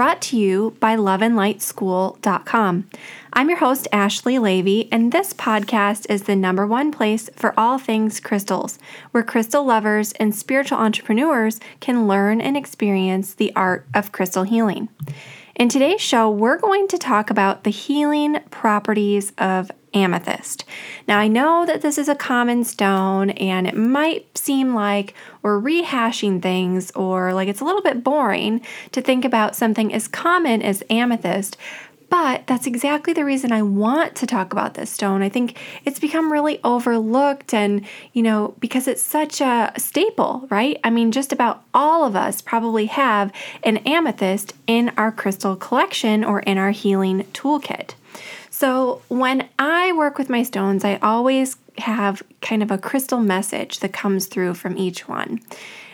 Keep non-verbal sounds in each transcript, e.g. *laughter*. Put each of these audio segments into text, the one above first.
brought to you by loveandlightschool.com. I'm your host, Ashley Leavy, and this podcast is the number one place for all things crystals, where crystal lovers and spiritual entrepreneurs can learn and experience the art of crystal healing. In today's show, we're going to talk about the healing properties of amethyst. Now, I know that this is a common stone and it might seem like we're rehashing things or like it's a little bit boring to think about something as common as amethyst. But that's exactly the reason I want to talk about this stone. I think it's become really overlooked, and you know, because it's such a staple, right? I mean, just about all of us probably have an amethyst in our crystal collection or in our healing toolkit. So, when I work with my stones, I always have kind of a crystal message that comes through from each one.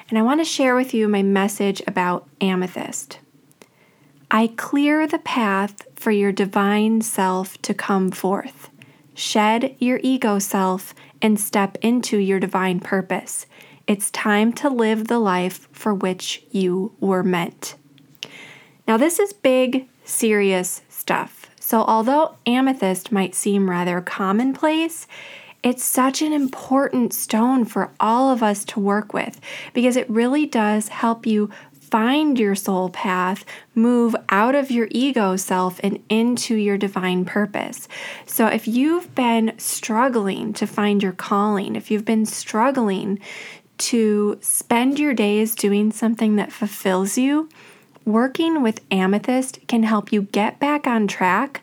And I want to share with you my message about amethyst. I clear the path for your divine self to come forth. Shed your ego self and step into your divine purpose. It's time to live the life for which you were meant. Now, this is big, serious stuff. So, although amethyst might seem rather commonplace, it's such an important stone for all of us to work with because it really does help you find your soul path, move out of your ego self and into your divine purpose. So, if you've been struggling to find your calling, if you've been struggling to spend your days doing something that fulfills you, Working with amethyst can help you get back on track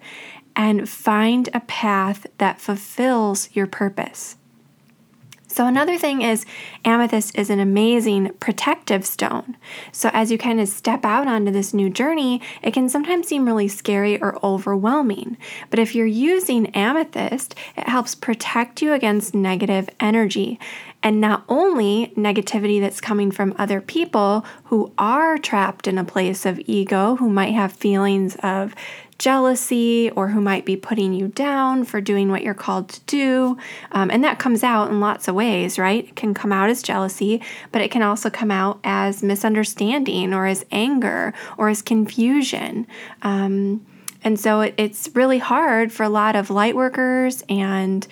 and find a path that fulfills your purpose. So, another thing is, amethyst is an amazing protective stone. So, as you kind of step out onto this new journey, it can sometimes seem really scary or overwhelming. But if you're using amethyst, it helps protect you against negative energy and not only negativity that's coming from other people who are trapped in a place of ego, who might have feelings of jealousy or who might be putting you down for doing what you're called to do. Um, and that comes out in lots of ways, right? It can come out as jealousy, but it can also come out as misunderstanding or as anger or as confusion. Um, and so it, it's really hard for a lot of light workers and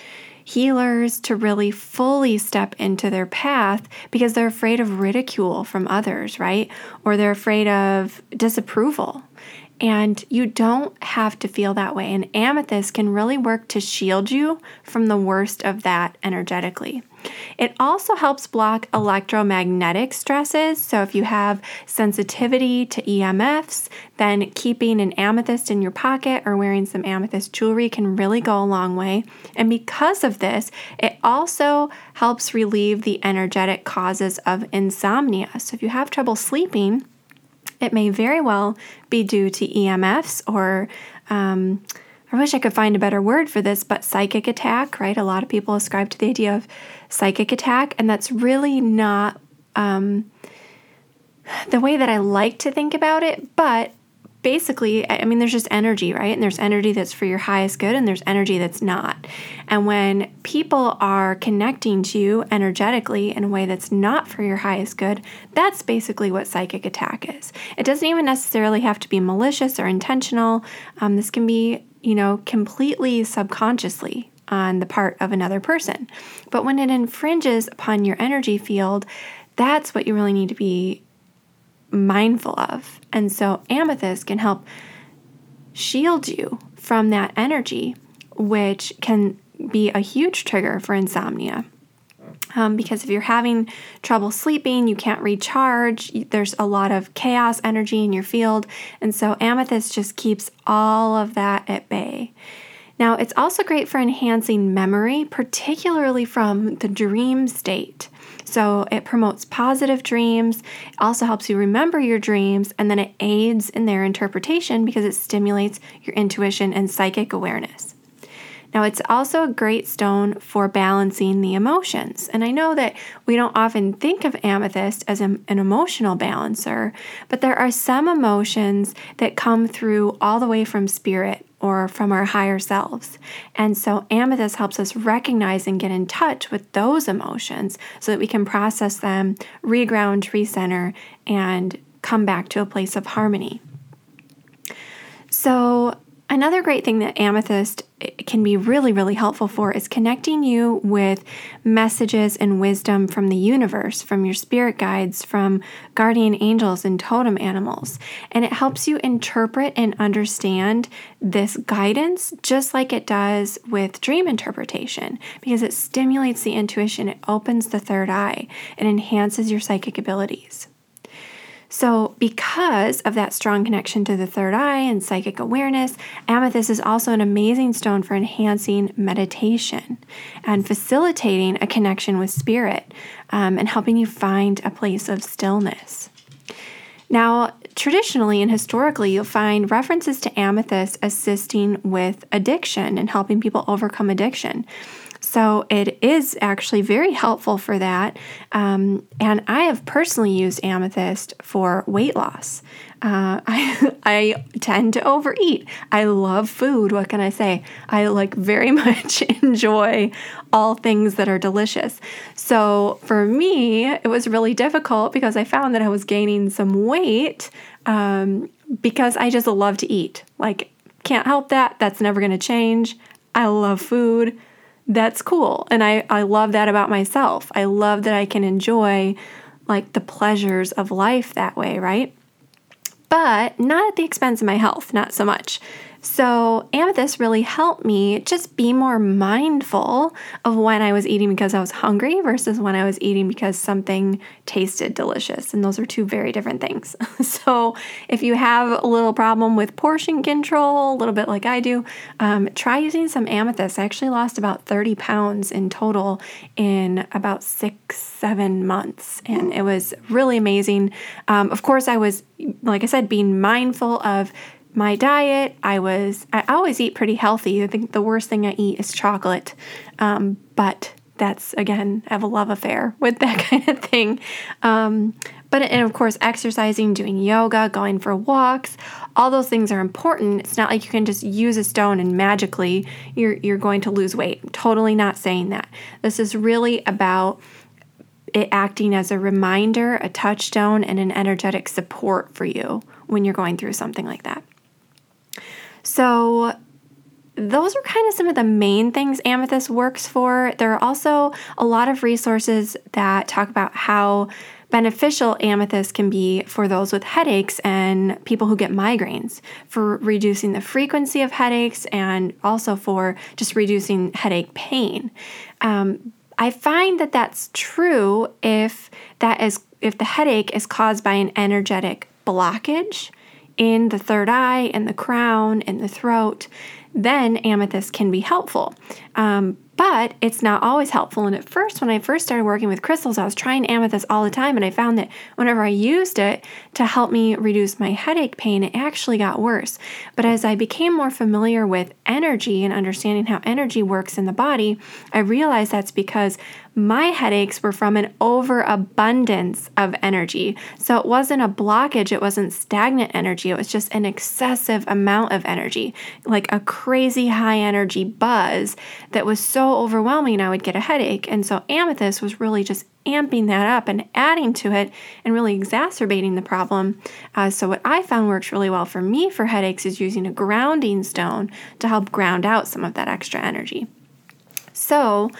healers to really fully step into their path because they're afraid of ridicule from others, right? Or they're afraid of disapproval. And you don't have to feel that way. And amethyst can really work to shield you from the worst of that energetically. It also helps block electromagnetic stresses. So, if you have sensitivity to EMFs, then keeping an amethyst in your pocket or wearing some amethyst jewelry can really go a long way. And because of this, it also helps relieve the energetic causes of insomnia. So, if you have trouble sleeping, it may very well be due to EMFs or um, I wish I could find a better word for this, but psychic attack, right? A lot of people ascribe to the idea of psychic attack, and that's really not um, the way that I like to think about it. But basically, I mean, there's just energy, right? And there's energy that's for your highest good, and there's energy that's not. And when people are connecting to you energetically in a way that's not for your highest good, that's basically what psychic attack is. It doesn't even necessarily have to be malicious or intentional. Um, this can be you know, completely subconsciously on the part of another person. But when it infringes upon your energy field, that's what you really need to be mindful of. And so amethyst can help shield you from that energy, which can be a huge trigger for insomnia. Um, because if you're having trouble sleeping, you can't recharge, there's a lot of chaos energy in your field. And so amethyst just keeps all of that at bay. Now, it's also great for enhancing memory, particularly from the dream state. So, it promotes positive dreams, it also helps you remember your dreams, and then it aids in their interpretation because it stimulates your intuition and psychic awareness. Now, it's also a great stone for balancing the emotions. And I know that we don't often think of amethyst as an, an emotional balancer, but there are some emotions that come through all the way from spirit or from our higher selves. And so amethyst helps us recognize and get in touch with those emotions so that we can process them, reground, recenter, and come back to a place of harmony. So, another great thing that amethyst eh, can be really, really helpful for is connecting you with messages and wisdom from the universe, from your spirit guides, from guardian angels and totem animals. And it helps you interpret and understand this guidance just like it does with dream interpretation because it stimulates the intuition, it opens the third eye, it enhances your psychic abilities. So, because of that strong connection to the third eye and psychic awareness, amethyst is also an amazing stone for enhancing meditation and facilitating a connection with spirit um, and helping you find a place of stillness. Now, traditionally and historically, you'll find references to amethyst assisting with addiction and helping people overcome addiction. So it is actually very helpful for that. Um, and I have personally used amethyst for weight loss. Uh, *laughs* I, I tend to overeat. I love food. What can I say? I like very *laughs* much enjoy all things that are delicious. So for me, it was really difficult because I found that I was gaining some weight um, because I just love to eat. Like, can't help that. That's never going to change. I love food that's cool. And I, I love that about myself. I love that I can enjoy like the pleasures of life that way, right? But not at the expense of my health, not so much. So, amethyst really helped me just be more mindful of when I was eating because I was hungry versus when I was eating because something tasted delicious. And those are two very different things. *laughs* so, if you have a little problem with portion control, a little bit like I do, um, try using some amethyst. I actually lost about 30 pounds in total in about six, seven months. And it was really amazing. Um, of course, I was, like I said, being mindful of my diet, I was, I always eat pretty healthy. I think the worst thing I eat is chocolate. Um, but that's, again, I have a love affair *laughs* with that kind of thing. Um, but, and of course, exercising, doing yoga, going for walks, all those things are important. It's not like you can just use a stone and magically you're, you're going to lose weight. I'm totally not saying that. This is really about it acting as a reminder, a touchstone, and an energetic support for you when you're going through something like that. So, those are kind of some of the main things Amethyst works for. There are also a lot of resources that talk about how beneficial amethyst can be for those with headaches and people who get migraines, for reducing the frequency of headaches and also for just reducing headache pain. Um, I find that that's true if that is if the headache is caused by an energetic blockage in the third eye and the crown and the throat, then amethyst can be helpful. Um, but it's not always helpful. And at first, when I first started working with crystals, I was trying amethyst all the time. And I found that whenever I used it to help me reduce my headache pain, it actually got worse. But as I became more familiar with energy and understanding how energy works in the body, I realized that's because my headaches were from an overabundance of energy. So it wasn't a blockage, it wasn't stagnant energy, it was just an excessive amount of energy, like a crazy high energy buzz that was so overwhelming, I would get a headache. And so amethyst was really just amping that up and adding to it and really exacerbating the problem. Uh, so, what I found works really well for me for headaches is using a grounding stone to help ground out some of that extra energy. So,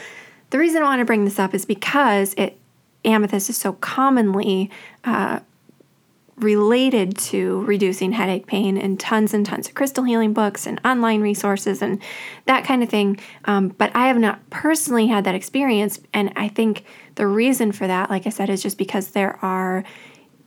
the reason I want to bring this up is because it amethyst is so commonly uh, related to reducing headache pain and tons and tons of crystal healing books and online resources and that kind of thing. Um, but I have not personally had that experience. And I think the reason for that, like I said, is just because there are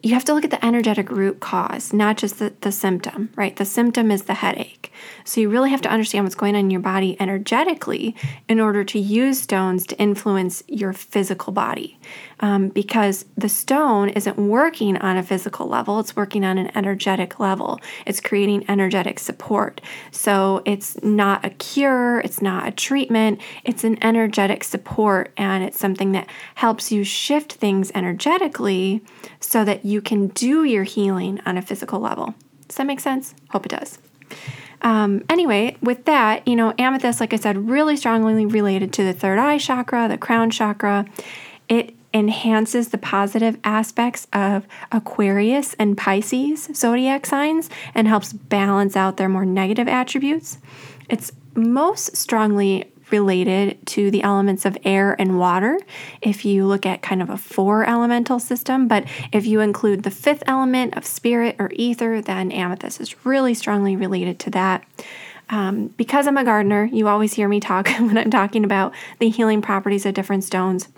you have to look at the energetic root cause, not just the, the symptom, right? The symptom is the headache. So you really have to understand what's going on in your body energetically in order to use stones to influence your physical body. Um, because the stone isn't working on a physical level, it's working on an energetic level. It's creating energetic support. So it's not a cure, it's not a treatment, it's an energetic support, and it's something that helps you shift things energetically so that you can do your healing on a physical level. Does that make sense? Hope it does. Um, anyway, with that, you know, amethyst, like I said, really strongly related to the third eye chakra, the crown chakra. It enhances the positive aspects of Aquarius and Pisces zodiac signs and helps balance out their more negative attributes. It's most strongly related to the elements of air and water if you look at kind of a four elemental system. But if you include the fifth element of spirit or ether, then amethyst is really strongly related to that. Um, because I'm a gardener, you always hear me talk *laughs* when I'm talking about the healing properties of different stones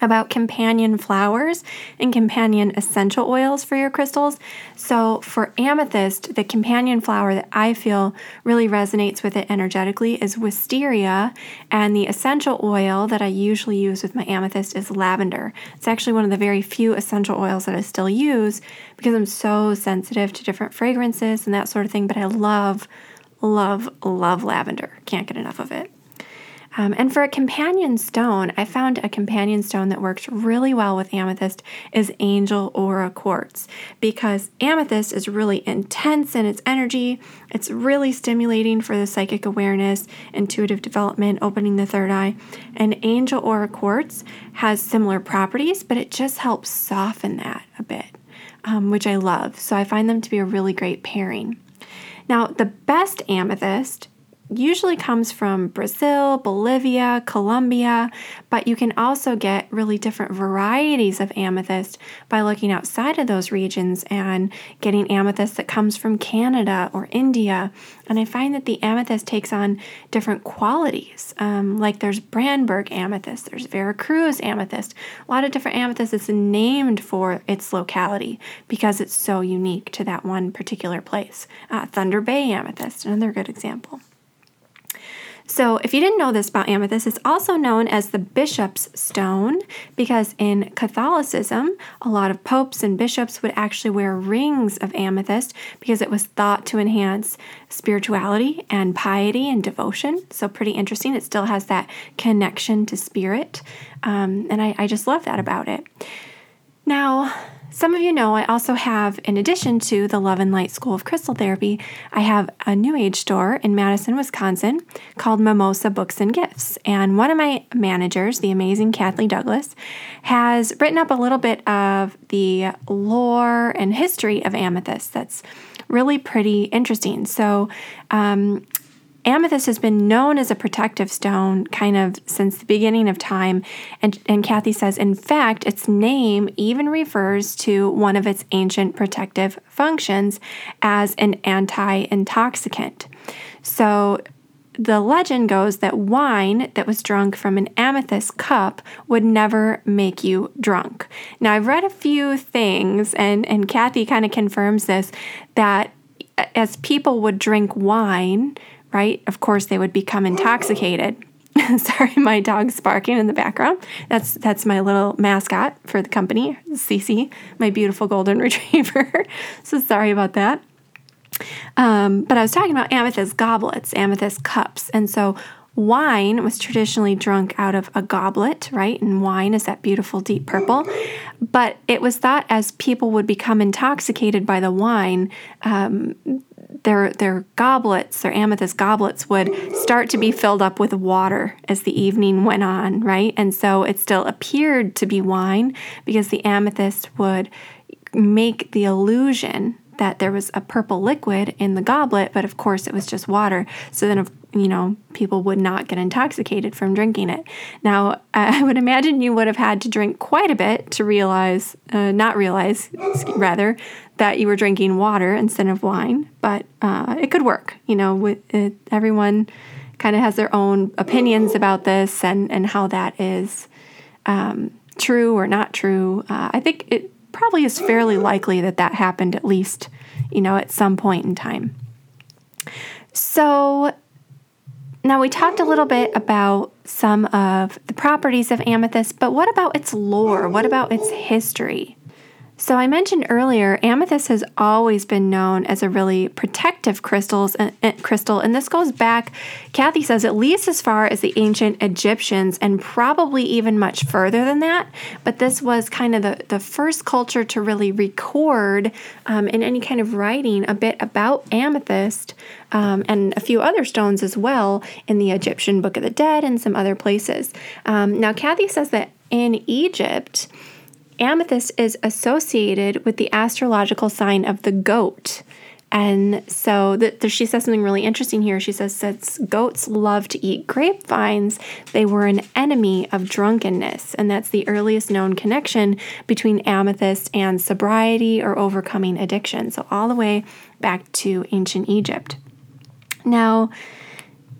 about companion flowers and companion essential oils for your crystals. So, for amethyst, the companion flower that I feel really resonates with it energetically is wisteria, and the essential oil that I usually use with my amethyst is lavender. It's actually one of the very few essential oils that I still use because I'm so sensitive to different fragrances and that sort of thing, but I love, love, love lavender. Can't get enough of it. Um, and for a companion stone, I found a companion stone that works really well with amethyst is angel aura quartz because amethyst is really intense in its energy. It's really stimulating for the psychic awareness, intuitive development, opening the third eye. And angel aura quartz has similar properties, but it just helps soften that a bit, um, which I love. So I find them to be a really great pairing. Now, the best amethyst usually comes from Brazil, Bolivia, Colombia, but you can also get really different varieties of amethyst by looking outside of those regions and getting amethyst that comes from Canada or India. And I find that the amethyst takes on different qualities. Um, like there's Brandberg amethyst, there's Veracruz amethyst, a lot of different amethyst that's named for its locality because it's so unique to that one particular place. Uh, Thunder Bay amethyst, another good example. So, if you didn't know this about amethyst, it's also known as the bishop's stone because in Catholicism, a lot of popes and bishops would actually wear rings of amethyst because it was thought to enhance spirituality and piety and devotion. So, pretty interesting. It still has that connection to spirit. Um, and I, I just love that about it. Now, some of you know I also have, in addition to the Love and Light School of Crystal Therapy, I have a new age store in Madison, Wisconsin called Mimosa Books and Gifts. And one of my managers, the amazing Kathleen Douglas, has written up a little bit of the lore and history of amethyst that's really pretty interesting. So, um, amethyst has been known as a protective stone kind of since the beginning of time. And, and Kathy says, in fact, its name even refers to one of its ancient protective functions as an anti intoxicant. So the legend goes that wine that was drunk from an amethyst cup would never make you drunk. Now, I've read a few things, and, and Kathy kind of confirms this that as people would drink wine, right? Of course, they would become intoxicated. *laughs* Sorry, my dog's barking in the background. That's that's my little mascot for the company, Cece, my beautiful golden *laughs* retriever. so sorry about that. Um, but I was talking about amethyst goblets, amethyst cups, and so wine was traditionally drunk out of a goblet, right? And wine is that beautiful deep purple. But it was thought as people would become intoxicated by the wine, um, their their goblets, their amethyst goblets would start to be filled up with water as the evening went on, right? And so it still appeared to be wine because the amethyst would make the illusion that there was a purple liquid in the goblet, but of course it was just water. So then, you know, people would not get intoxicated from drinking it. Now, *laughs* I would imagine you would have had to drink quite a bit to realize, uh, not realize, rather, that you were drinking water instead of wine, but uh, it could work. You know, with it, everyone kind of has their own opinions about this and, and how that is um, true or not true. Uh, I think it probably is fairly likely that that happened at least, you know, at some point in time. So now we talked a little bit about some of the properties of amethyst, but what about its lore? What about its history? So I mentioned earlier, amethyst has always been known as a really protective crystals, uh, uh, crystal, and this goes back, Kathy says, at least as far as the ancient Egyptians, and probably even much further than that. But this was kind of the, the first culture to really record um, in any kind of writing a bit about amethyst um, and a few other stones as well in the Egyptian Book of the Dead and some other places. Um, now, Kathy says that in Egypt, amethyst is associated with the astrological sign of the goat. And so the, the, she says something really interesting here. She says, since goats love to eat grapevines, they were an enemy of drunkenness. And that's the earliest known connection between amethyst and sobriety or overcoming addiction. So, all the way back to ancient Egypt. Now,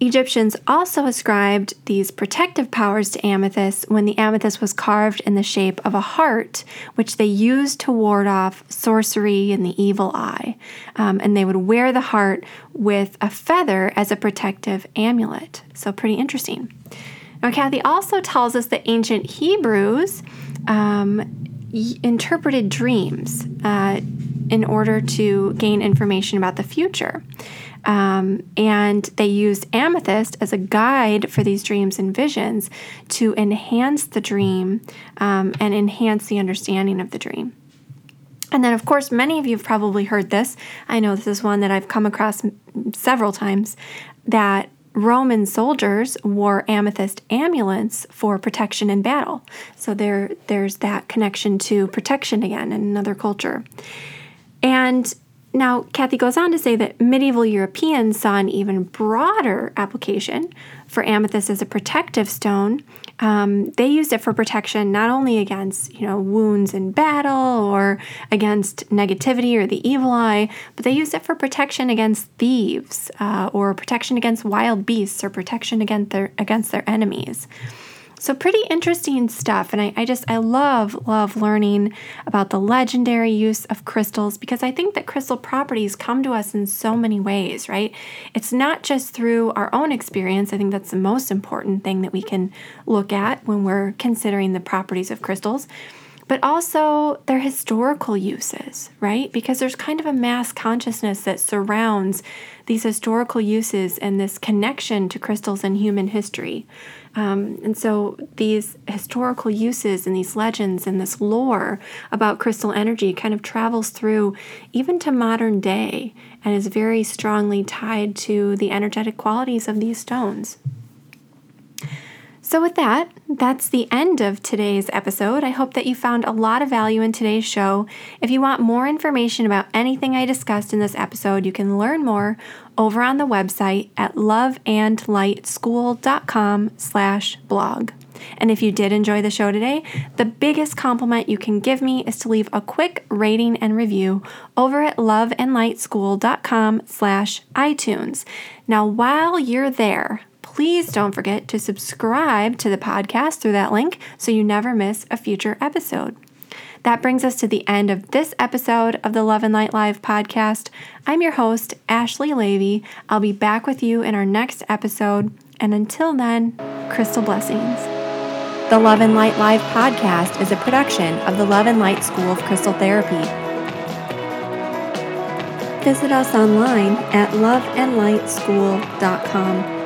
Egyptians also ascribed these protective powers to amethyst when the amethyst was carved in the shape of a heart, which they used to ward off sorcery and the evil eye. Um, and they would wear the heart with a feather as a protective amulet. So, pretty interesting. Now, Kathy also tells us that ancient Hebrews um, interpreted dreams uh, in order to gain information about the future. Um, and they used amethyst as a guide for these dreams and visions to enhance the dream um, and enhance the understanding of the dream. And then, of course, many of you have probably heard this. I know this is one that I've come across several times that Roman soldiers wore amethyst amulets for protection in battle. So there, there's that connection to protection again in another culture. And now, Kathy goes on to say that medieval Europeans saw an even broader application for amethyst as a protective stone. Um, they used it for protection not only against you know wounds in battle or against negativity or the evil eye, but they used it for protection against thieves uh, or protection against wild beasts or protection against their against their enemies. So, pretty interesting stuff. And I, I, just, I love, love learning about the legendary use of crystals because I think that crystal properties come to us in so many ways, right? It's not just through our own experience. I think that's the most important thing that we can look at when we're considering the properties of crystals but also their historical uses, right? Because there's kind of a mass consciousness that surrounds these historical uses and this connection to crystals in human history. Um, and so these historical uses and these legends and this lore about crystal energy kind of travels through even to modern day and is very strongly tied to the energetic qualities of these stones. So, with that, that's the end of today's episode. I hope that you found a lot of value in today's show. If you want more information about anything I discussed in this episode, you can learn more over on the website at loveandlightschool.com slash blog. And if you did enjoy the show today, the biggest compliment you can give me is to leave a quick rating and review over at loveandlightschool.com slash iTunes. Now, while you're there, please don't forget to subscribe to the podcast through that link so you never miss a future episode. That brings us to the end of this episode of the Love and Light Live podcast. I'm your host, Ashley Leavy. I'll be back with you in our next episode. And until then, crystal blessings. The Love and Light Live podcast is a production of the Love and Light School of Crystal Therapy. Visit us online at loveandlightschool.com.